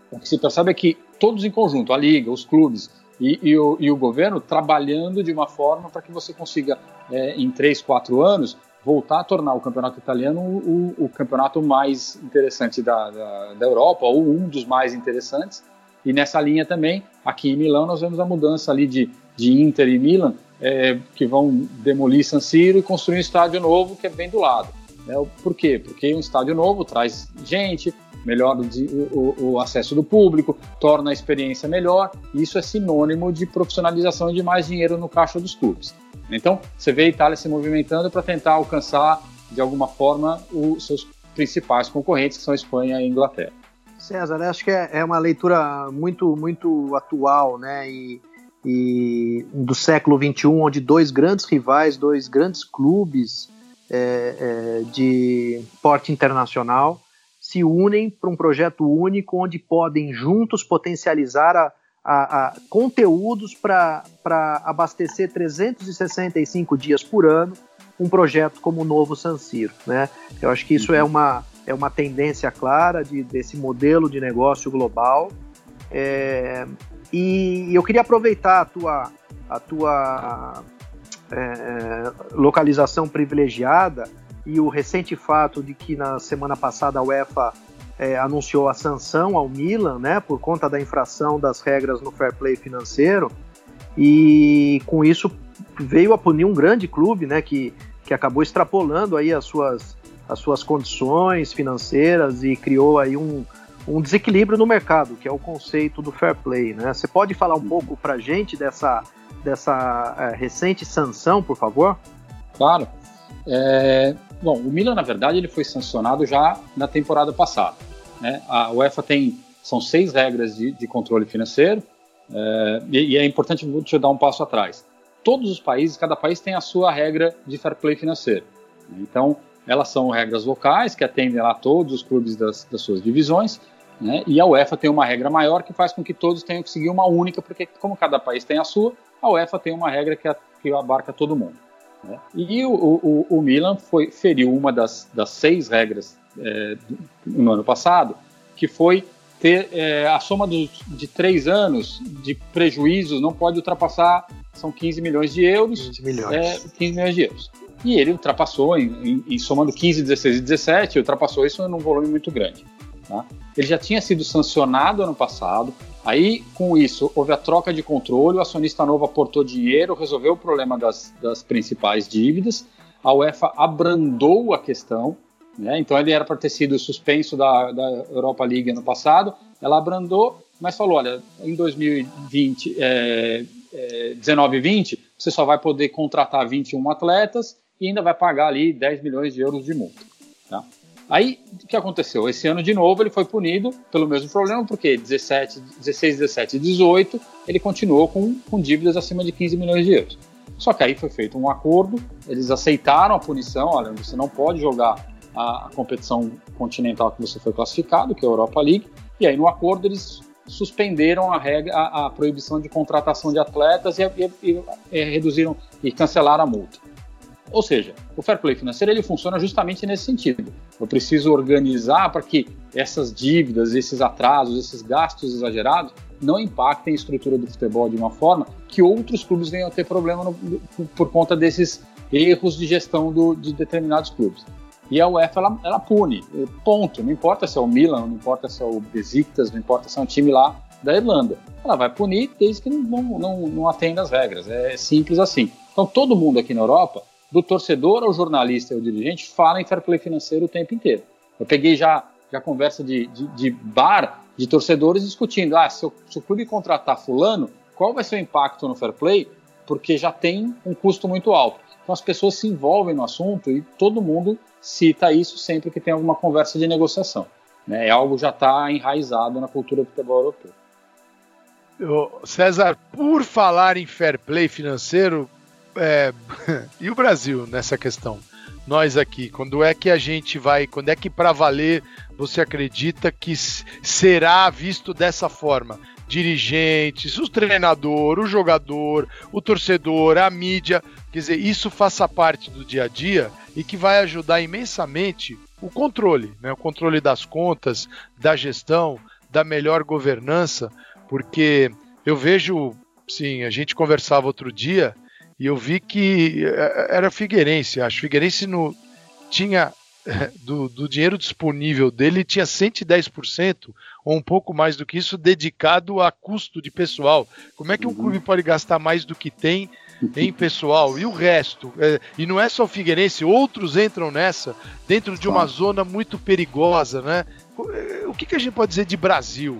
o que se percebe é que todos em conjunto, a liga, os clubes e, e, o, e o, governo, trabalhando de uma forma para que você consiga, é, em três, quatro anos, voltar a tornar o campeonato italiano o, o campeonato mais interessante da, da, da, Europa, ou um dos mais interessantes. E nessa linha também, aqui em Milão, nós vemos a mudança ali de, de Inter e Milan, é, que vão demolir San Siro e construir um estádio novo que é bem do lado. É, por quê? Porque um estádio novo traz gente, melhora o, o, o, acesso do público, torna a experiência melhor, e isso é sinônimo de profissionalização e de mais dinheiro no caixa dos clubes. Então, você vê a Itália se movimentando para tentar alcançar, de alguma forma, os seus principais concorrentes, que são Espanha e Inglaterra. César, acho que é, é uma leitura muito, muito atual, né? E, e do século XXI, onde dois grandes rivais, dois grandes clubes é, é, de porte internacional se unem para um projeto único, onde podem juntos potencializar a, a, a conteúdos para abastecer 365 dias por ano um projeto como o novo San Siro. Né? Eu acho que isso é uma, é uma tendência clara de, desse modelo de negócio global. É, e eu queria aproveitar a tua, a tua é, localização privilegiada e o recente fato de que na semana passada a UEFA é, anunciou a sanção ao Milan, né, por conta da infração das regras no fair play financeiro, e com isso veio a punir um grande clube, né, que, que acabou extrapolando aí as suas, as suas condições financeiras e criou aí um, um desequilíbrio no mercado, que é o conceito do fair play, né? Você pode falar um pouco para gente dessa, dessa é, recente sanção, por favor? Claro. É, bom, o Milan, na verdade, ele foi sancionado já na temporada passada. Né? A UEFA tem são seis regras de, de controle financeiro é, e, e, é importante te dar um passo atrás. Todos os países, cada país tem a sua regra de fair play financeiro. Então, elas são regras locais que atendem lá todos os clubes das, das suas divisões, né? e a UEFA tem uma regra maior que faz com que todos tenham que seguir uma única, porque como cada país tem a sua, a UEFA tem uma regra que, a, que abarca todo mundo. Né? E o, o, o, Milan foi, feriu uma das, das seis regras é, no ano passado, que foi ter é, a soma do, de três anos de prejuízos não pode ultrapassar, são 15 milhões de euros. 15 milhões. É, 15 milhões de euros. E ele ultrapassou, em, em, em, somando 15, 16 e 17, ultrapassou isso num volume muito grande. Tá? Ele já tinha sido sancionado ano passado, aí com isso houve a troca de controle, o acionista novo aportou dinheiro, resolveu o problema das, das principais dívidas, a UEFA abrandou a questão, né? Então ele era para ter sido suspenso da, da Europa League ano passado, ela abrandou, mas falou: olha, em 2020, é, é, 19 e 20, você só vai poder contratar 21 atletas e ainda vai pagar ali 10 milhões de euros de multa. Tá? Aí, o que aconteceu? Esse ano, de novo, ele foi punido pelo mesmo problema, porque 17, 16, 17 e 18 ele continuou com, com dívidas acima de 15 milhões de euros. Só que aí foi feito um acordo, eles aceitaram a punição, olha, você não pode jogar a, a competição continental que você foi classificado, que é a Europa League, e aí no acordo eles suspenderam a, regra, a, a proibição de contratação de atletas e, e, e, e, reduziram e cancelaram a multa. Ou seja, o fair play financeiro ele funciona justamente nesse sentido. Eu preciso organizar para que essas dívidas, esses atrasos, esses gastos exagerados não impactem a estrutura do futebol de uma forma que outros clubes venham a ter problema no, por conta desses erros de gestão do, de determinados clubes. E a UEFA ela, ela pune, ponto. Não importa se é o Milan, não importa se é o Besiktas, não importa se é um time lá da Irlanda. Ela vai punir desde que não, não, não atenda as regras. É simples assim. Então todo mundo aqui na Europa, do torcedor ao jornalista e ao dirigente, fala em fair play financeiro o tempo inteiro. Eu peguei já, já conversa de, de, de bar de torcedores discutindo: ah, se o, se o clube contratar fulano, qual vai ser o impacto no fair play? Porque já tem um custo muito alto. Então as pessoas se envolvem no assunto e todo mundo cita isso sempre que tem alguma conversa de negociação. Né? É algo já está enraizado na cultura do futebol europeu. César, por falar em fair play financeiro, é... (laughs) e o Brasil nessa questão? Nós aqui, quando é que a gente vai, quando é que para valer você acredita que será visto dessa forma? Dirigentes, o treinador, o jogador, o torcedor, a mídia, quer dizer, isso faça parte do dia a dia e que vai ajudar imensamente o controle, né? o controle das contas, da gestão, da melhor governança, porque eu vejo, sim, a gente conversava outro dia e eu vi que é, era Figueirense, acho Figueirense no, tinha (laughs) do, do, dinheiro disponível dele tinha 110% ou um pouco mais do que isso dedicado a custo de pessoal. Como é que um uhum. clube pode gastar mais do que tem em pessoal. E o resto? É, e não é só o Figueirense, outros entram nessa, dentro de uma zona muito perigosa, né? É, o que, que a gente pode dizer de Brasil?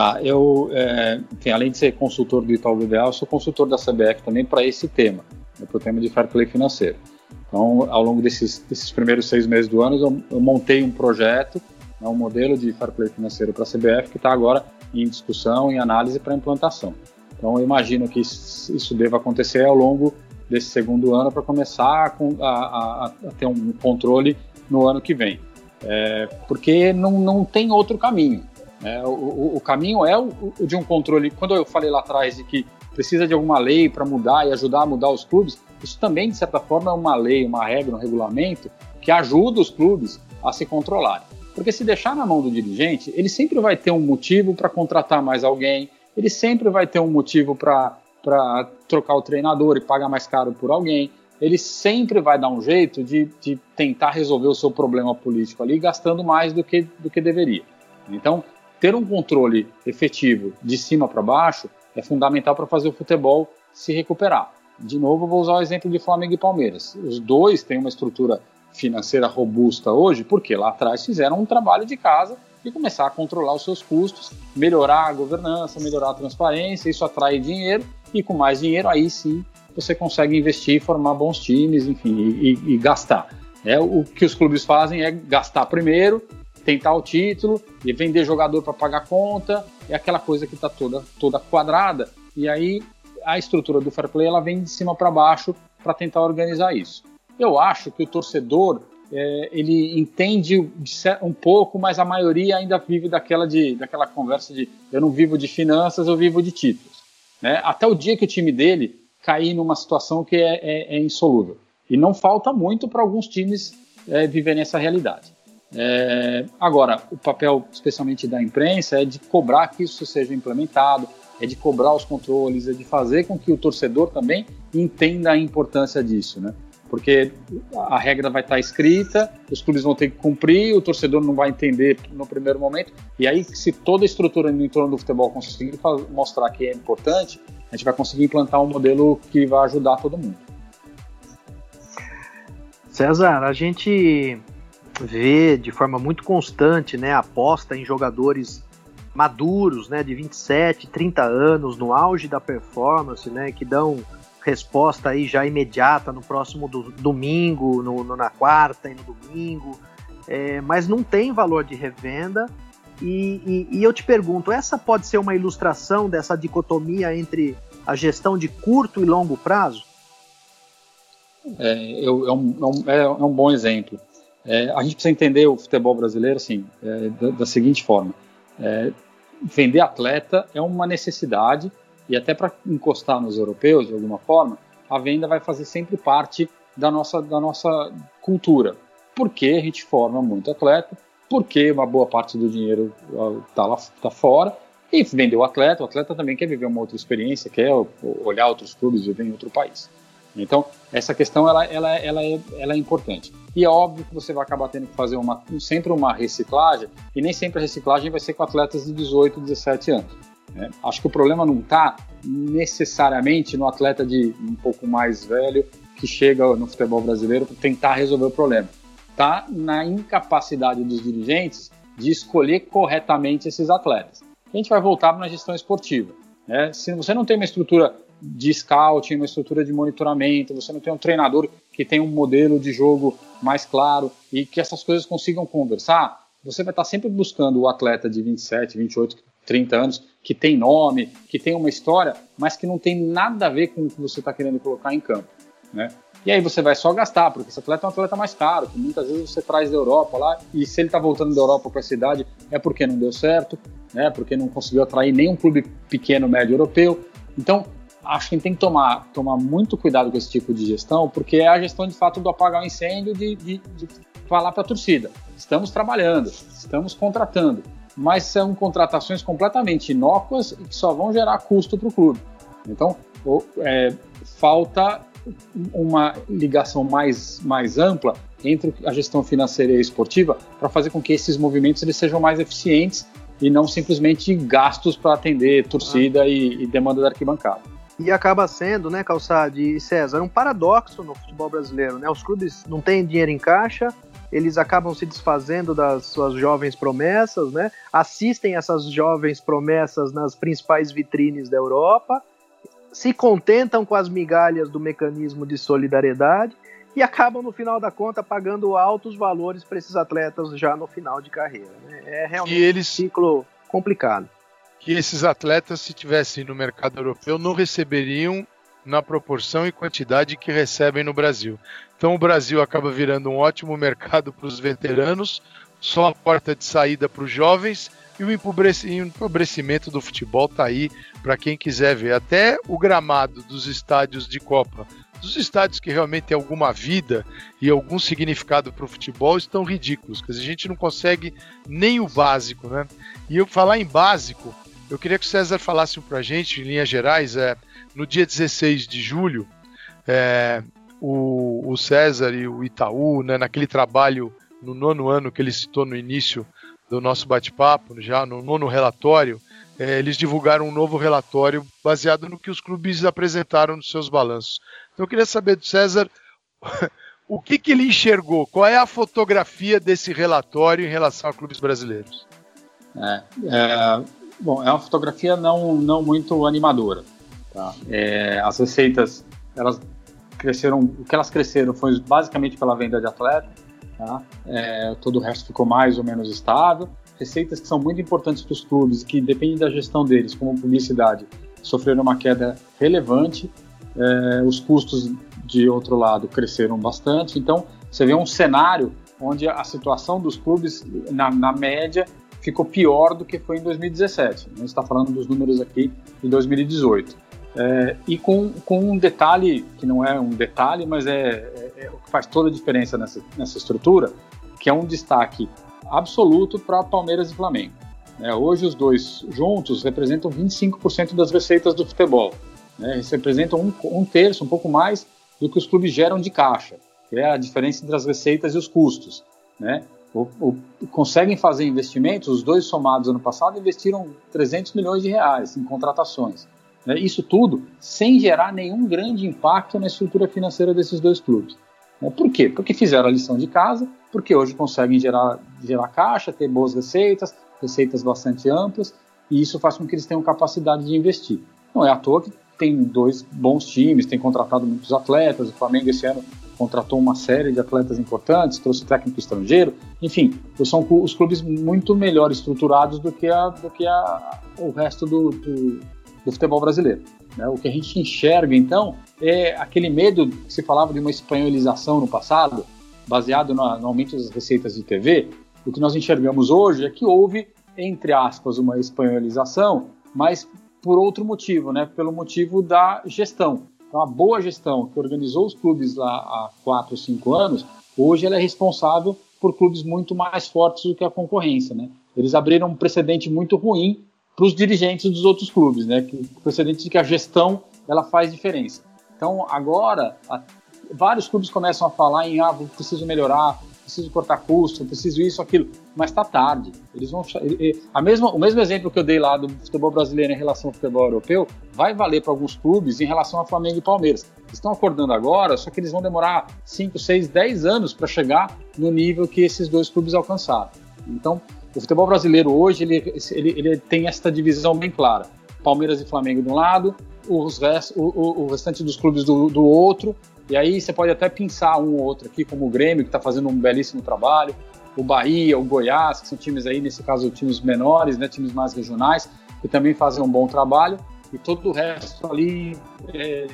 Ah, eu, é, enfim, além de ser consultor do Itaú BBA, sou consultor da CBF também para esse tema, né, para o tema de fair play financeiro. Então, ao longo desses, desses primeiros seis meses do ano, eu, eu montei um projeto, né, um modelo de fair play financeiro para a CBF que está agora em discussão, em análise para implantação. Então, eu imagino que isso deva acontecer ao longo desse segundo ano para começar a, a, a, ter um controle no ano que vem. É, porque não, não tem outro caminho. O, o, o, caminho é o, o, de um controle. Quando eu falei lá atrás de que precisa de alguma lei para mudar e ajudar a mudar os clubes, isso também, de certa forma, é uma lei, uma regra, um regulamento que ajuda os clubes a se controlarem. Porque se deixar na mão do dirigente, ele sempre vai ter um motivo para contratar mais alguém, ele sempre vai ter um motivo para trocar o treinador e pagar mais caro por alguém. Ele sempre vai dar um jeito de, de tentar resolver o seu problema político ali, gastando mais do que, do que deveria. Então, ter um controle efetivo de cima para baixo é fundamental para fazer o futebol se recuperar. De novo, vou usar o exemplo de Flamengo e Palmeiras. Os dois têm uma estrutura financeira robusta hoje, porque lá atrás fizeram um trabalho de casa e começar a controlar os seus custos, melhorar a governança, melhorar a transparência, isso atrai dinheiro e com mais dinheiro aí sim você consegue investir, formar bons times, enfim, e, e gastar. É, o que os clubes fazem é gastar primeiro, tentar o título e vender jogador para pagar conta, é aquela coisa que está toda, toda quadrada, e aí a estrutura do fair play ela vem de cima para baixo para tentar organizar isso. Eu acho que o torcedor é, ele entende um pouco, mas a maioria ainda vive daquela, de, daquela conversa de eu não vivo de finanças, eu vivo de títulos. Né? Até o dia que o time dele cair numa situação que é, é, é insolúvel. E não falta muito para alguns times é, viverem essa realidade. É, agora, o papel, especialmente da imprensa, é de cobrar que isso seja implementado, é de cobrar os controles, é de fazer com que o torcedor também entenda a importância disso, né? Porque a regra vai estar escrita, os clubes vão ter que cumprir, o torcedor não vai entender no primeiro momento, e aí, se toda a estrutura no entorno do futebol conseguir mostrar que é importante, a gente vai conseguir implantar um modelo que vai ajudar todo mundo. César, a gente vê de forma muito constante né, aposta em jogadores maduros, né, de 27, 30 anos, no auge da performance, né, que dão resposta aí já imediata no próximo do, domingo, no, no, na quarta e no domingo, é, mas não tem valor de revenda. E, e, e, eu te pergunto, essa pode ser uma ilustração dessa dicotomia entre a gestão de curto e longo prazo? É, eu, é, um, é, um, é um bom exemplo. É, a gente precisa entender o futebol brasileiro assim, é, da, da, seguinte forma: é, vender atleta é uma necessidade e até para encostar nos europeus de alguma forma, a venda vai fazer sempre parte da nossa, da nossa cultura. Porque a gente forma muito atleta, porque uma boa parte do dinheiro está lá tá fora e vender o atleta. O atleta também quer viver uma outra experiência, quer olhar outros clubes, viver em outro país. Então, essa questão ela, ela, ela, é, ela é importante. E é óbvio que você vai acabar tendo que fazer uma, sempre uma reciclagem, e nem sempre a reciclagem vai ser com atletas de 18, 17 anos. Né? Acho que o problema não está necessariamente no atleta de um pouco mais velho que chega no futebol brasileiro para tentar resolver o problema. Está na incapacidade dos dirigentes de escolher corretamente esses atletas. A gente vai voltar para a gestão esportiva. Né? Se você não tem uma estrutura de scouting, uma estrutura de monitoramento, você não tem um treinador que tem um modelo de jogo mais claro e que essas coisas consigam conversar, você vai estar sempre buscando o atleta de 27, 28, 30 anos que tem nome, que tem uma história, mas que não tem nada a ver com o que você está querendo colocar em campo, né? E aí você vai só gastar, porque esse atleta é um atleta mais caro, que muitas vezes você traz da Europa lá, e se ele está voltando da Europa com essa idade, é porque não deu certo, né? Porque não conseguiu atrair nenhum clube pequeno, médio europeu. Então, acho que tem que tomar, tomar muito cuidado com esse tipo de gestão, porque é a gestão de fato do apagar o incêndio, de, de, de falar para a torcida: estamos trabalhando, estamos contratando, mas são contratações completamente inócuas e que só vão gerar custo para o clube. Então, é, falta uma ligação mais, mais ampla entre a gestão financeira e a esportiva para fazer com que esses movimentos eles sejam mais eficientes e não simplesmente gastos para atender torcida ah. e, e demanda da arquibancada. E acaba sendo, né, Calçade e César, um paradoxo no futebol brasileiro, né? Os clubes não têm dinheiro em caixa, eles acabam se desfazendo das suas jovens promessas, né? Assistem essas jovens promessas nas principais vitrines da Europa, se contentam com as migalhas do mecanismo de solidariedade e acabam, no final da conta, pagando altos valores para esses atletas já no final de carreira. Né? É realmente eles... um ciclo complicado que esses atletas, se tivessem no mercado europeu, não receberiam na proporção e quantidade que recebem no Brasil. Então o Brasil acaba virando um ótimo mercado para os veteranos, só a porta de saída para os jovens e o empobrecimento do futebol está aí para quem quiser ver. Até o gramado dos estádios de Copa, dos estádios que realmente têm alguma vida e algum significado para o futebol, estão ridículos. Quer dizer, a gente não consegue nem o básico, né? E eu falar em básico, eu queria que o César falasse para a gente, em linhas gerais, é, no dia 16 de julho, é, o, o, César e o Itaú, né, naquele trabalho no nono ano que ele citou no início do nosso bate-papo, já no nono relatório, é, eles divulgaram um novo relatório baseado no que os clubes apresentaram nos seus balanços. Então eu queria saber do César (laughs) o que, que ele enxergou, qual é a fotografia desse relatório em relação a clubes brasileiros. É, é, Bom, é uma fotografia não, não muito animadora. Tá? É, as receitas, elas cresceram, o que elas cresceram foi basicamente pela venda de atleta, tá? é, todo o resto ficou mais ou menos estável. Receitas que são muito importantes para os clubes, que dependem da gestão deles, como publicidade, sofreram uma queda relevante. É, os custos, de outro lado, cresceram bastante. Então, você vê um cenário onde a situação dos clubes, na, na média, ficou pior do que foi em 2017. A gente está falando dos números aqui de 2018. É, e com, com um detalhe, que não é um detalhe, mas é, é, é, o que faz toda a diferença nessa, nessa estrutura, que é um destaque absoluto para Palmeiras e Flamengo. É, hoje os dois juntos representam 25% das receitas do futebol. Né? Eles representam um, um, terço, um pouco mais, do que os clubes geram de caixa, que é a diferença entre as receitas e os custos. Né? O, o, conseguem fazer investimentos, os dois somados ano passado investiram 300 milhões de reais em contratações. Né? Isso tudo sem gerar nenhum grande impacto na estrutura financeira desses dois clubes. Né? Por quê? Porque fizeram a lição de casa, porque hoje conseguem gerar, gerar caixa, ter boas receitas, receitas bastante amplas, e isso faz com que eles tenham capacidade de investir. Não é à toa que tem dois bons times, tem contratado muitos atletas, o Flamengo esse ano contratou uma série de atletas importantes, trouxe técnico estrangeiro, enfim, são os clubes muito melhor estruturados do que, a, do que a, o resto do, do, do futebol brasileiro. Né? O que a gente enxerga, então, é aquele medo que se falava de uma espanholização no passado, baseado no, no aumento das receitas de TV, o que nós enxergamos hoje é que houve, entre aspas, uma espanholização, mas por outro motivo, né? pelo motivo da gestão. Então, a boa gestão que organizou os clubes lá há quatro, cinco anos, hoje ela é responsável por clubes muito mais fortes do que a concorrência. Né? Eles abriram um precedente muito ruim para os dirigentes dos outros clubes, né? que, o precedente de que a gestão ela faz diferença. Então, agora, a, vários clubes começam a falar em ah, preciso melhorar, preciso cortar custo, preciso isso, aquilo, mas está tarde. Eles vão a mesma, o mesmo exemplo que eu dei lá do futebol brasileiro em relação ao futebol europeu vai valer para alguns clubes em relação a Flamengo e Palmeiras. Estão acordando agora, só que eles vão demorar 5, 6, 10 anos para chegar no nível que esses dois clubes alcançaram. Então, o futebol brasileiro hoje ele, ele, ele tem essa divisão bem clara. Palmeiras e Flamengo de um lado, os rest, o, o, o restante dos clubes do, do outro, e aí você pode até pensar um ou outro aqui, como o Grêmio, que está fazendo um belíssimo trabalho, o Bahia, o Goiás, que são times aí, nesse caso, times menores, né, times mais regionais, que também fazem um bom trabalho, e todo o resto ali é,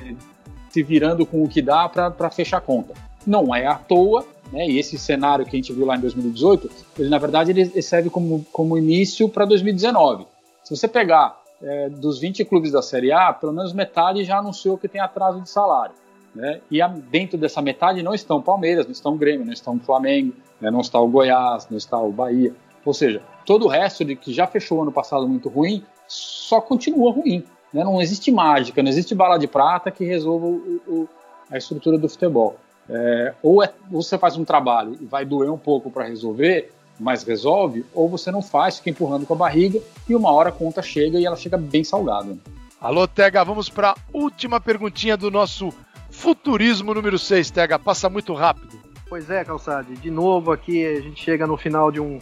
se virando com o que dá para fechar a conta. Não é à toa, né, e esse cenário que a gente viu lá em 2018, ele na verdade ele serve como, como início para 2019. Se você pegar é, dos 20 clubes da Série A, pelo menos metade já anunciou que tem atraso de salário. Né? E a, dentro dessa metade não estão Palmeiras, não estão Grêmio, não estão Flamengo, né? não está o Goiás, não está o Bahia. Ou seja, todo o resto de que já fechou ano passado muito ruim, só continua ruim. Né? Não existe mágica, não existe bala de prata que resolva o, o, a estrutura do futebol. É, ou, é, ou você faz um trabalho e vai doer um pouco para resolver, mas resolve, ou você não faz, fica empurrando com a barriga e uma hora a conta chega e ela chega bem salgada. Alô, Tega, vamos para a última perguntinha do nosso Futurismo número 6, TH, passa muito rápido. Pois é, Calçade, de novo aqui a gente chega no final de um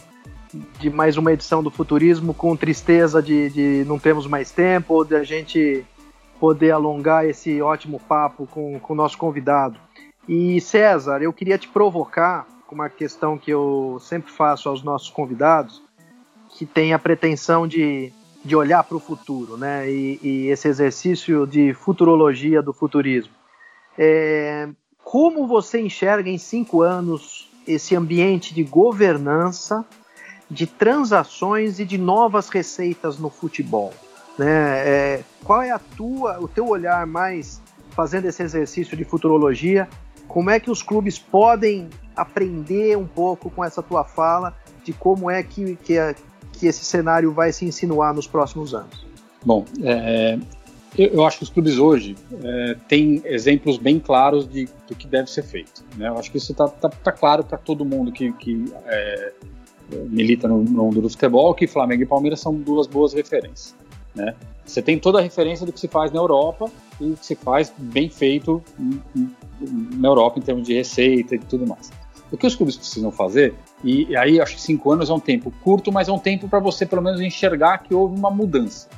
de mais uma edição do Futurismo com tristeza de, de não termos mais tempo, de a gente poder alongar esse ótimo papo com o nosso convidado. E César, eu queria te provocar com uma questão que eu sempre faço aos nossos convidados, que tem a pretensão de, de olhar para o futuro, né? E, e esse exercício de futurologia do futurismo. É, como você enxerga em cinco anos esse ambiente de governança, de transações e de novas receitas no futebol? Né? É, qual é a tua, o teu olhar mais fazendo esse exercício de futurologia? Como é que os clubes podem aprender um pouco com essa tua fala de como é que, que, que esse cenário vai se insinuar nos próximos anos? Bom, é, eu, acho que os clubes hoje é, têm exemplos bem claros de, do que deve ser feito. Né? Eu acho que isso está tá, tá claro para todo mundo que, que é, milita no, no mundo do futebol que Flamengo e Palmeiras são duas boas referências. Né? Você tem toda a referência do que se faz na Europa e o que se faz bem feito na Europa em termos de receita e tudo mais. O que os clubes precisam fazer, e, e aí acho que cinco anos é um tempo curto, mas é um tempo para você pelo menos enxergar que houve uma mudança.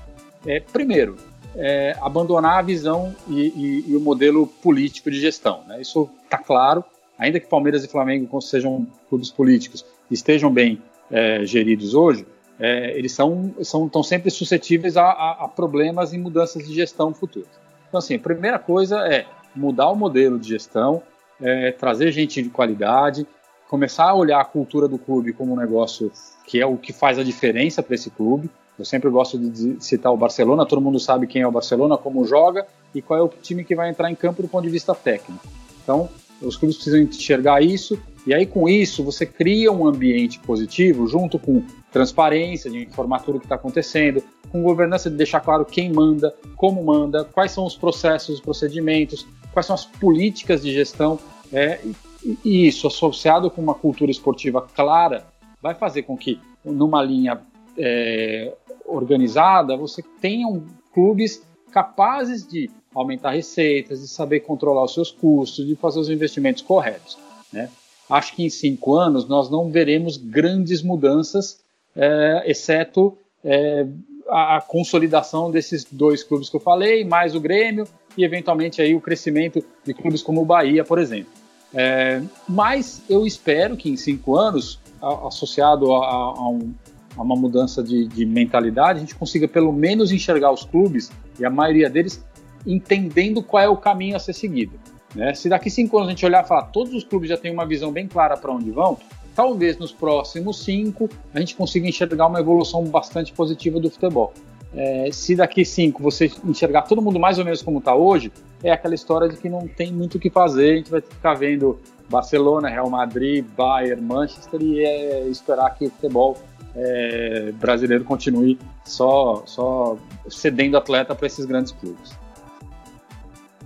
É, primeiro, é, abandonar a visão e, e, e, o modelo político de gestão. Né? Isso está claro, ainda que Palmeiras e Flamengo sejam clubes políticos estejam bem é, geridos hoje, é, eles são, são estão sempre suscetíveis a, a, a, problemas e mudanças de gestão futuras. Então, assim, a primeira coisa é mudar o modelo de gestão, é, trazer gente de qualidade, começar a olhar a cultura do clube como um negócio que é o que faz a diferença para esse clube. Eu sempre gosto de citar o Barcelona, todo mundo sabe quem é o Barcelona, como joga e qual é o time que vai entrar em campo do ponto de vista técnico. Então, Os clubes precisam enxergar isso e aí com isso você cria um ambiente positivo junto com transparência de informar tudo o que está acontecendo, com governança de deixar claro quem manda, como manda, quais são os processos, os procedimentos, quais são as políticas de gestão. É, e isso associado com uma cultura esportiva clara vai fazer com que numa linha é, organizada você tenha um, clubes capazes de aumentar receitas, de saber controlar os seus custos, de fazer os investimentos corretos. Né? Acho que em cinco anos nós não veremos grandes mudanças, é, exceto é, a, consolidação desses dois clubes que eu falei, mais o Grêmio e eventualmente aí o crescimento de clubes como o Bahia, por exemplo. É, mas eu espero que em cinco anos, associado a, a, um, a, uma mudança de, de mentalidade, a gente consiga pelo menos enxergar os clubes e a maioria deles entendendo qual é o caminho a ser seguido. Né? Se daqui cinco anos a gente olhar e falar todos os clubes já têm uma visão bem clara para onde vão, talvez nos próximos cinco a gente consiga enxergar uma evolução bastante positiva do futebol. É, se daqui cinco você enxergar todo mundo mais ou menos como está hoje, é aquela história de que não tem muito o que fazer, a gente vai ficar vendo Barcelona, Real Madrid, Bayern, Manchester e é, esperar que o futebol é, brasileiro continue só, só cedendo atleta para esses grandes clubes.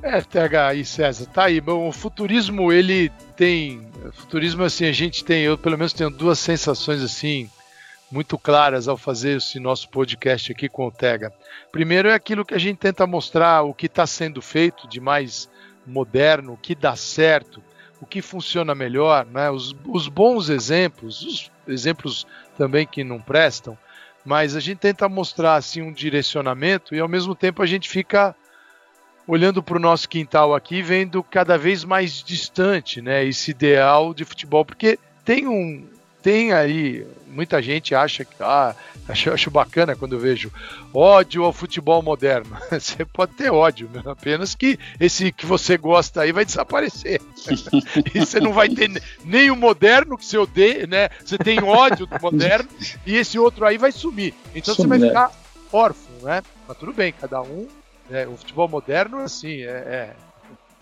É, TH e César, tá aí. Bom, o futurismo, ele tem. Futurismo, assim, a gente tem, eu pelo menos tenho duas sensações assim muito claras ao fazer esse nosso podcast aqui com o Tega. Primeiro é aquilo que a gente tenta mostrar o que está sendo feito de mais moderno, o que dá certo, o que funciona melhor, né? os, os bons exemplos, os exemplos também que não prestam, mas a gente tenta mostrar assim um direcionamento e ao mesmo tempo a gente fica olhando para o nosso quintal aqui, vendo cada vez mais distante, né, esse ideal de futebol, porque tem um tem aí muita gente acha que ah, acho, acho bacana quando vejo ódio ao futebol moderno. (laughs) Você pode ter ódio, né? apenas que esse que você gosta aí vai desaparecer. (laughs) e você não vai ter nem o moderno que você odeia, né? Você tem ódio do moderno e esse outro aí vai sumir. Então você vai ficar órfão, né? Mas tudo bem, cada um é, o futebol moderno, assim, é, é,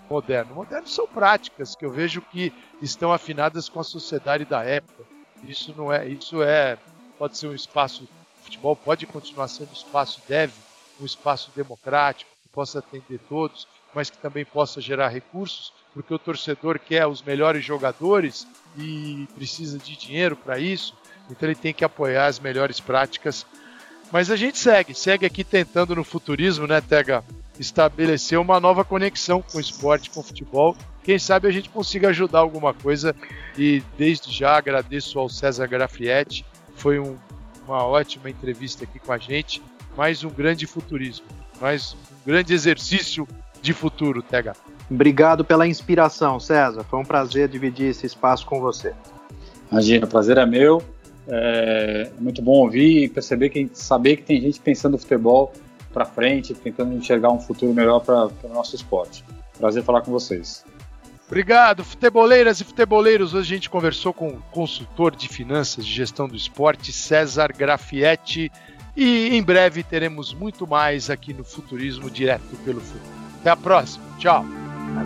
moderno. Moderno são práticas que eu vejo que estão afinadas com a sociedade da época. Isso não é, isso é, pode ser um espaço, o futebol pode continuar sendo um espaço, deve, um espaço democrático, que possa atender todos, mas que também possa gerar recursos, porque o torcedor quer os melhores jogadores e precisa de dinheiro para isso, então ele tem que apoiar as melhores práticas mas a gente segue, segue aqui tentando no futurismo, né, Tega, estabelecer uma nova conexão com o esporte, com o futebol. Quem sabe a gente consiga ajudar alguma coisa. E desde já agradeço ao César Grafietti, foi um, uma ótima entrevista aqui com a gente. Mais um grande futurismo, mais um grande exercício de futuro, Tega. Obrigado pela inspiração, César. Foi um prazer dividir esse espaço com você. Imagina, o prazer é meu. É, é muito bom ouvir e perceber que saber que tem gente pensando o futebol para frente, tentando enxergar um futuro melhor para o nosso esporte. Prazer falar com vocês. Obrigado, futeboleiras e futeboleiros. Hoje a gente conversou com o consultor de finanças de gestão do esporte, César Grafietti, e em breve teremos muito mais aqui no Futurismo Direto pelo Futuro. Até a próxima. Tchau.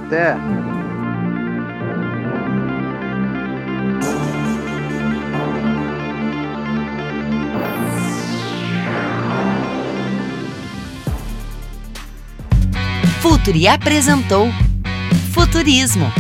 Até. Futuri apresentou Futurismo